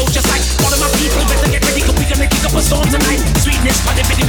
flow just like all of my people. Better get ready, cause we gonna kick up a storm tonight. Sweetness, but the bitty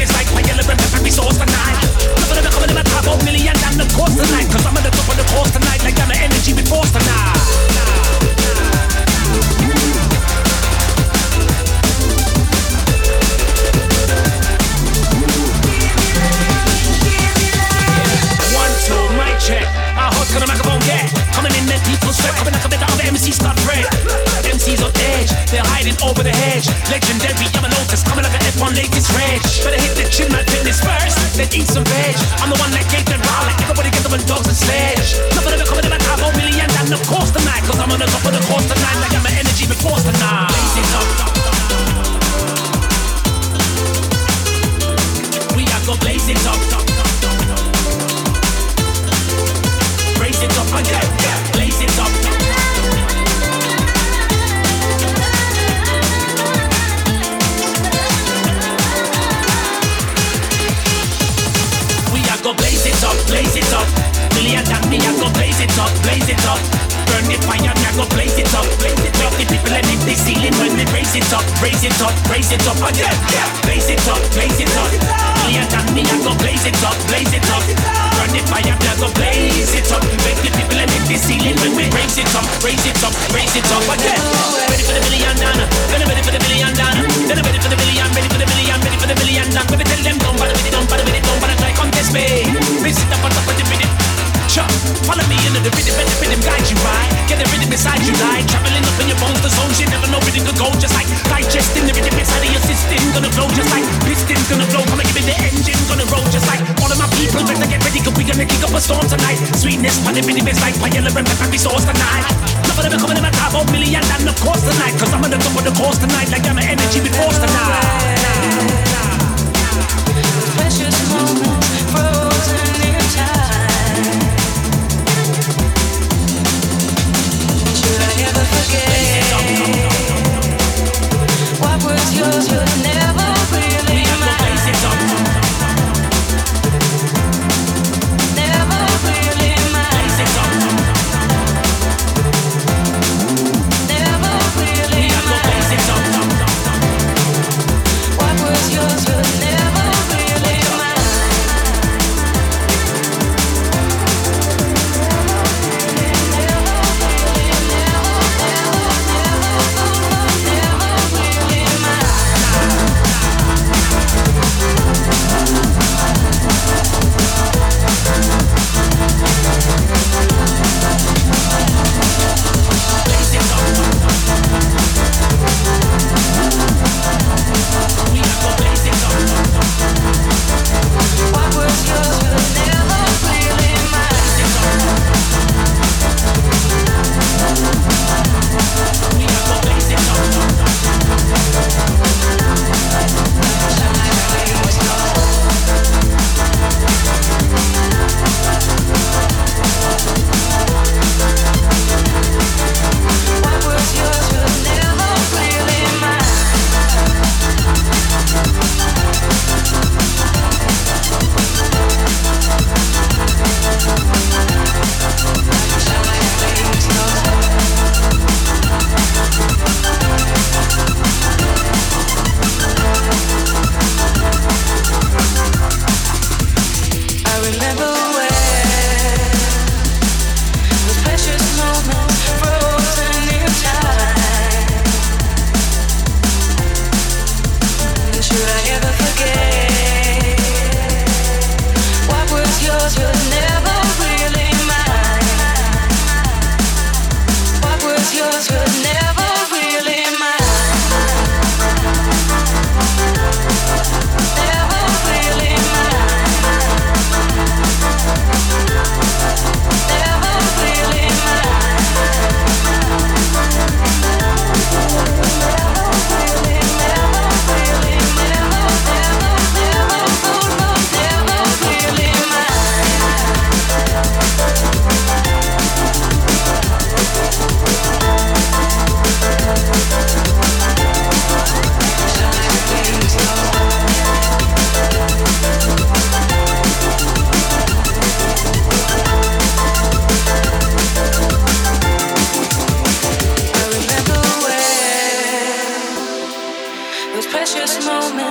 riding over the hedge. Legendary, I'm a lotus, coming like an F1 latest reg. Better hit the gym and fitness first, then eat some veg. I'm the one that gave the raw, like everybody get them dogs and sledge. Nothing ever coming in my top, oh, million, and of course tonight, cause I'm on the top of the course tonight, like I'm an energy before tonight. Blazing up. We are go blaze it up. Blaze it up again. Blaze it up. Go blaze it up, blaze it up. Million and me, I go blaze it up, blaze it up. Burn the fire, me, I go blaze it up, blaze it up. The people and hit the ceiling when we raise it up, raise it up, raise it up again. Blaze it up, blaze it up. Million and me, I go blaze it up, blaze it up. Burn the fire, me, go blaze it up. Make the people and hit the ceiling when we raise it up, raise it up, raise it up again. Ready for the million dollar, then ready for the million dollar, then ready for the million, ready for the million, ready for the million dollar. Me tell them don't bother don't bother don't bother try contest me. Me sit up on top of the rhythm. Follow me into the rhythm, let the rhythm guide you right. Get the rhythm inside you like traveling up in your bones, the zones you never know rhythm could go. Just like digesting the rhythm inside of your system, gonna flow just like pistons gonna flow. And give me the engine, gonna roll just like all of my people. Better get ready, cause we gonna kick up a storm tonight. Sweetness, funny rhythm is like fire, and pepper sauce tonight. Nothing ever coming in my top oh, of million and of course tonight, cause I'm on the top of the course tonight, like I'm an energy before tonight. Precious moments what was yours was never really mine?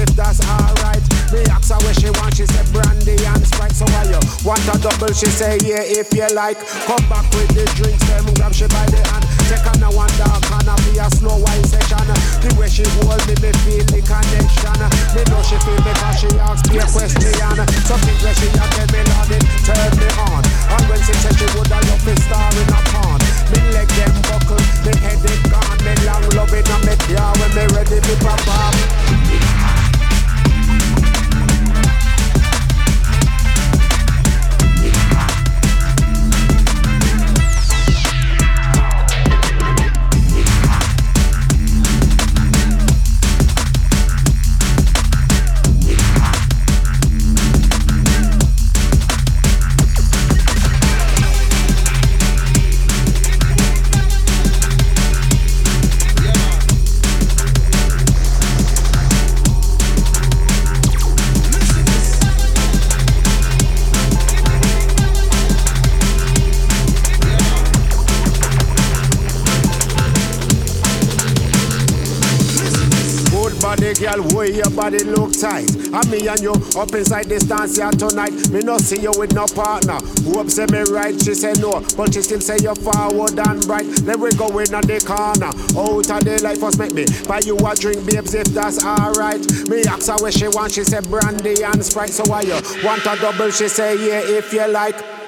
if that's alright. Me ask her what she want, she said brandy and sprite. So why you want a double? She say yeah, if you like. Come back with the drinks, them grab she by the hand. Take on a one dark a be a slow wine session. The way she hold me, me feel the connection. Me know she feel me cause she ask me a question. Something where she a tell me, Lord, it turn me on. And when she said she would have love me star in a pond. Me leg them buckle, me head it gone. Me long love it and me car when me ready to pop up. Girl, way your body look tight. And me and you up inside this dance here tonight. Me no see you with no partner. Hope say me right, she say no, but she still say you forward and right. Then we go in on the corner, out of the life us make me buy you a drink, babes, if that's alright. Me ask her what she want, she say brandy and sprite. So why you want a double? She say yeah, if you like.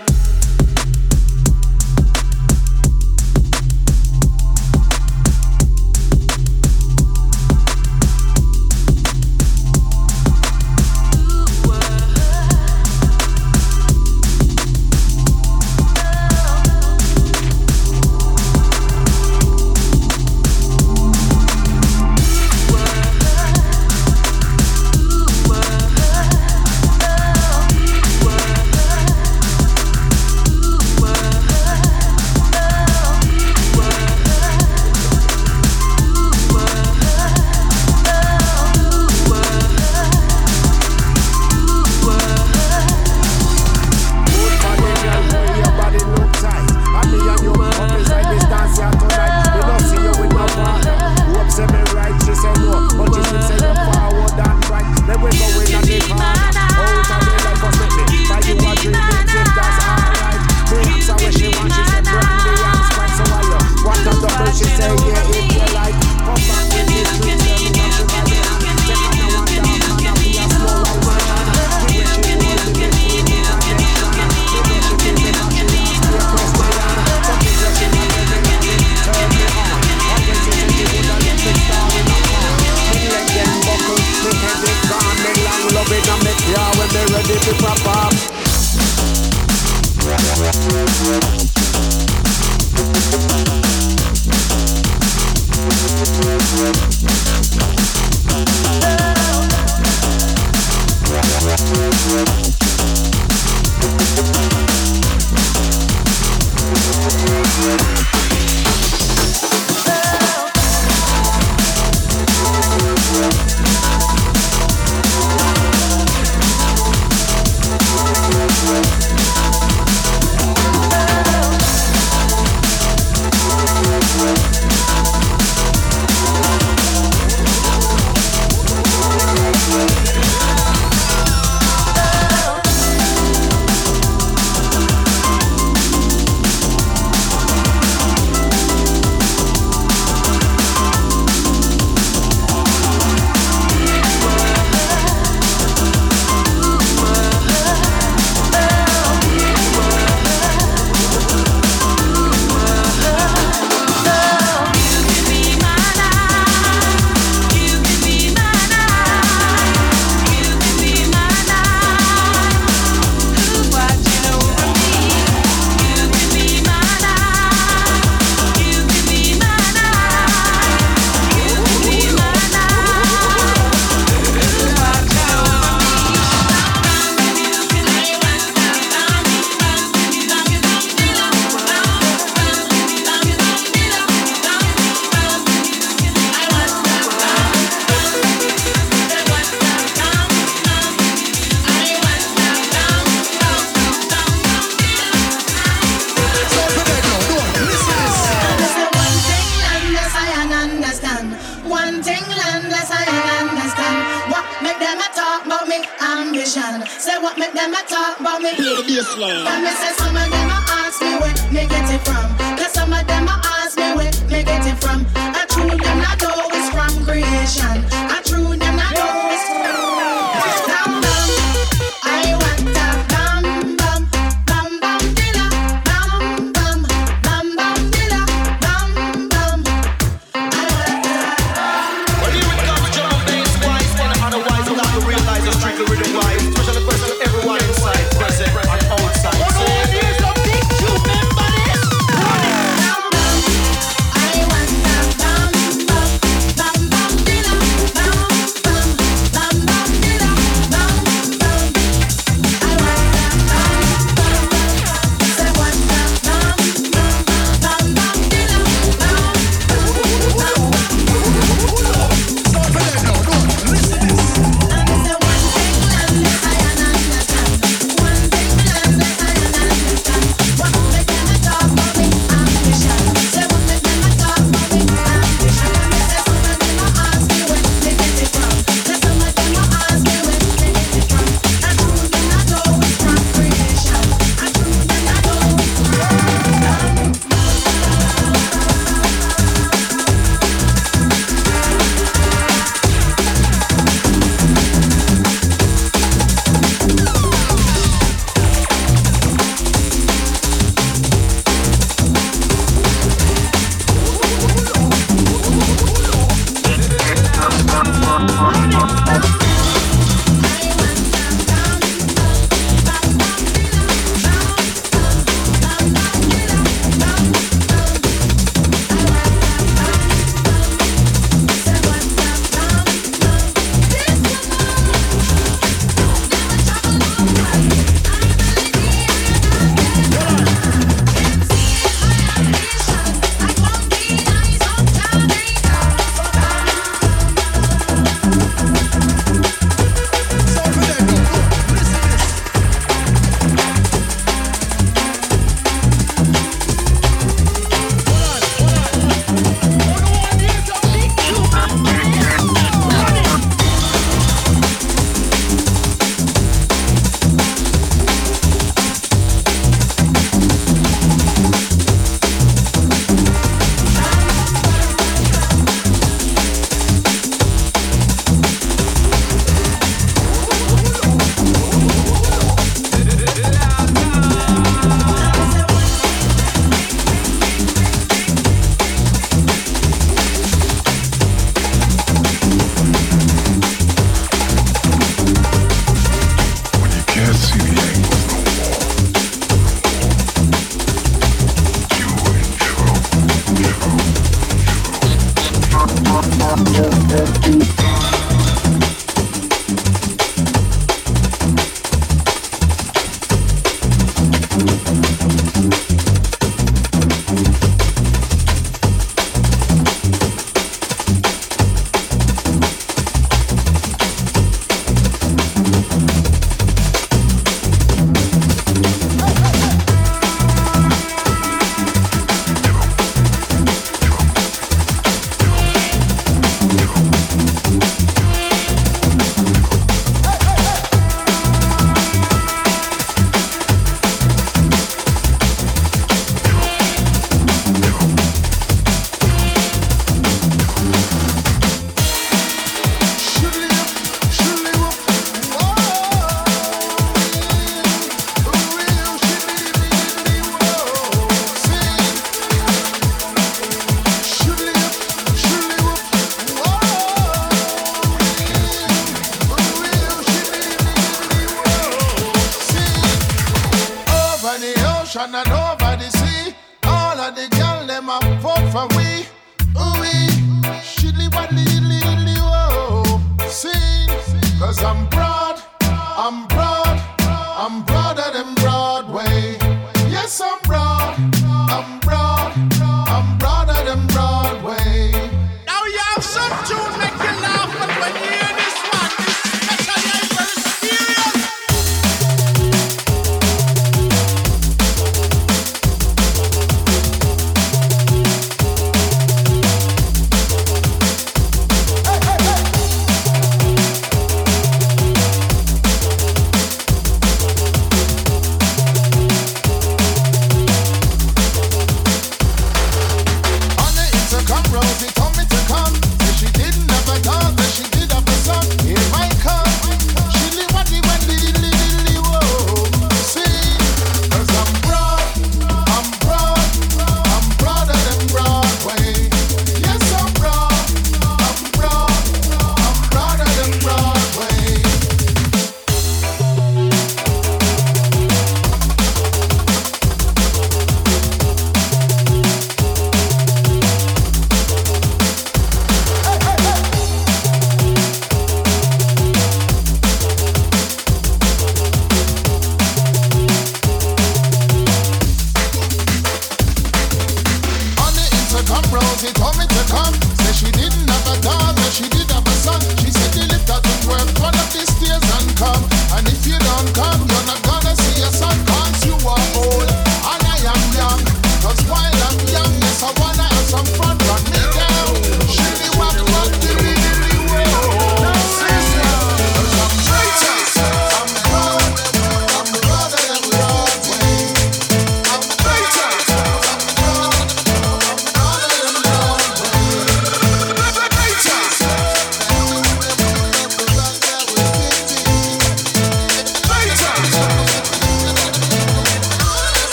intuition. Say what make them a talk about me? Hear the baseline. And me say some of them a ask me where me get it from.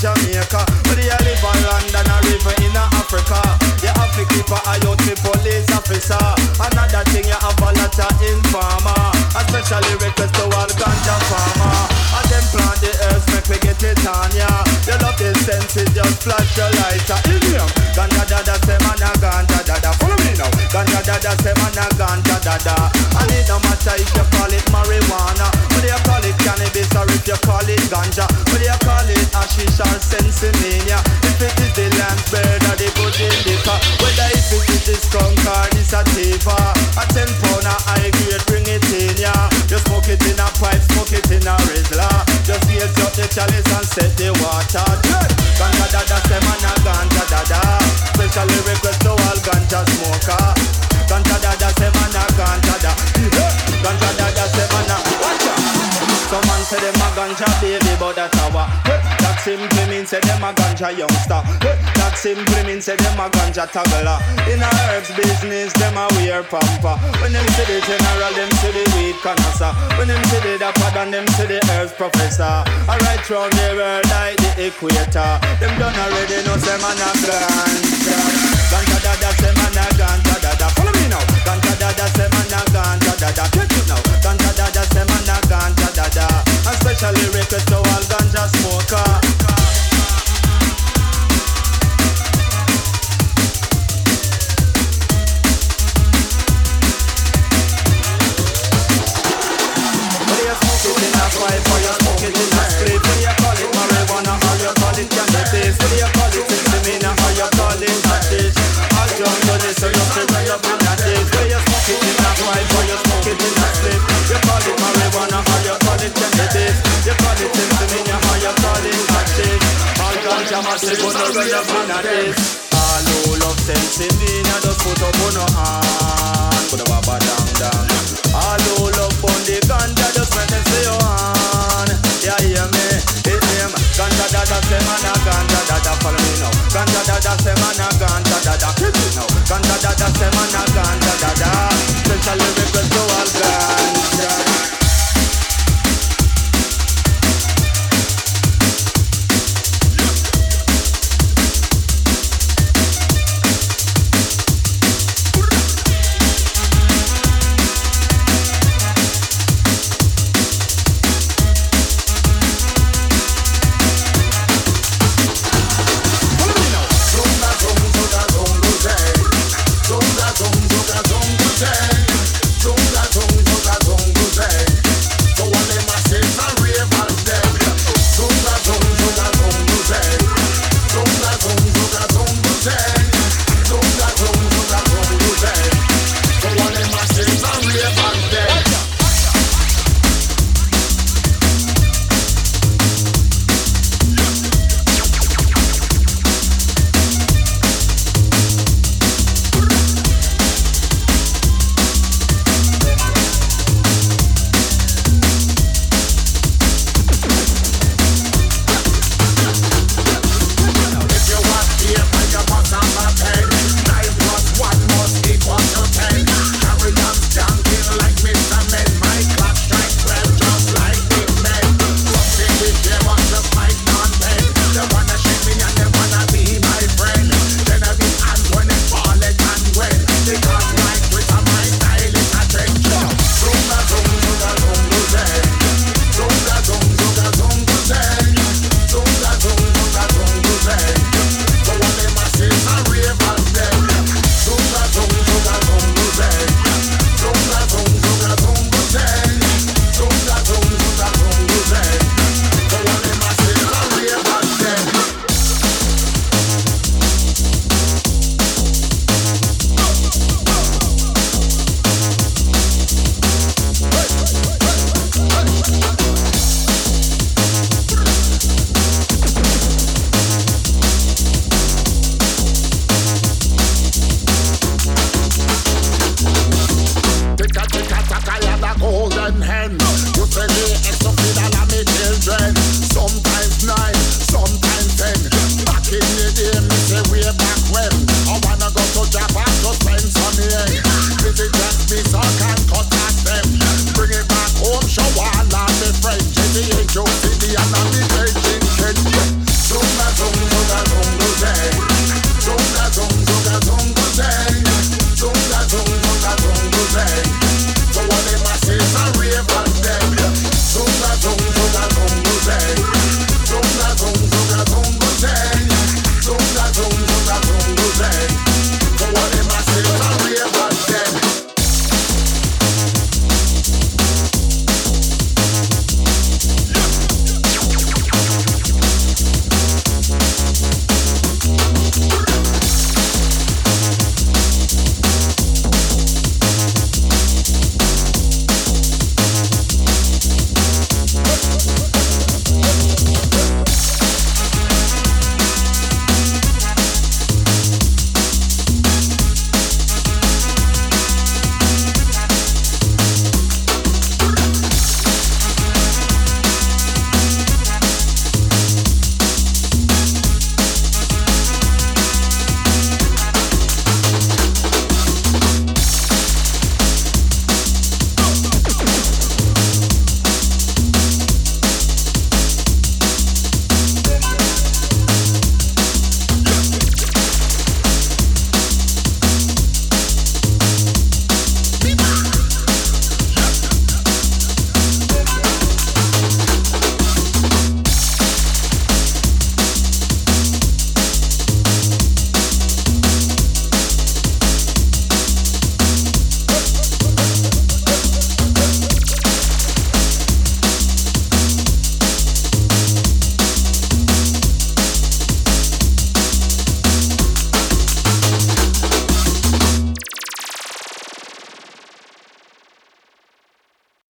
Jamaica. Whether you live in London or even in Africa. You have to keep an eye out for police officer. Another thing you have a lot of informer. Especially request to all ganja farmer. And them plant the earth make we get it on ya. You love the senses, just flash your lighter. Ganja dada say man a ganja dada say man a ganja dada. And it no matter if you call it marijuana, whether you call it cannabis or if you call it ganja, whether you call it hashish or sensimania. If it is the land bird or the good indica, whether if it is the skunk or the sativa, a ten pound of high grade bring it in ya. You smoke it in a pipe, smoke it in a Rizla. Just heat up the chalice and set the water. Good. Ganja dada say man ganja dada. Specially request to all ganja smoker. Ganja dada say man ganja dada. Ganja dada say man a watch. Some man say them a ganja baby, but that a wa. Simply mean say them a ganja youngster. That simply mean say them a ganja toggler. In a herbs business, them a wear pamper. When them see the general, them see the weed connoisseur. When them see the dapper, then them see the herbs professor. I right round the world like the equator. Them done already know say man a ganja. Ganja dada say man a ganja dada. Follow me now. Ganja dada say man a ganja dada. Catch it now. Ganja dada say man a ganja dada. And specially request to all ganja smoker. Whether you smoke it in a pipe or you massive on All love sensimina just put up on Put a baba down down All love on the ganja just make your hand. Yeah, hear me, Ganja dada say man a ganja dada Follow me now. Ganja say man a ganja now. Ganja say man a ganja Special request to all ganja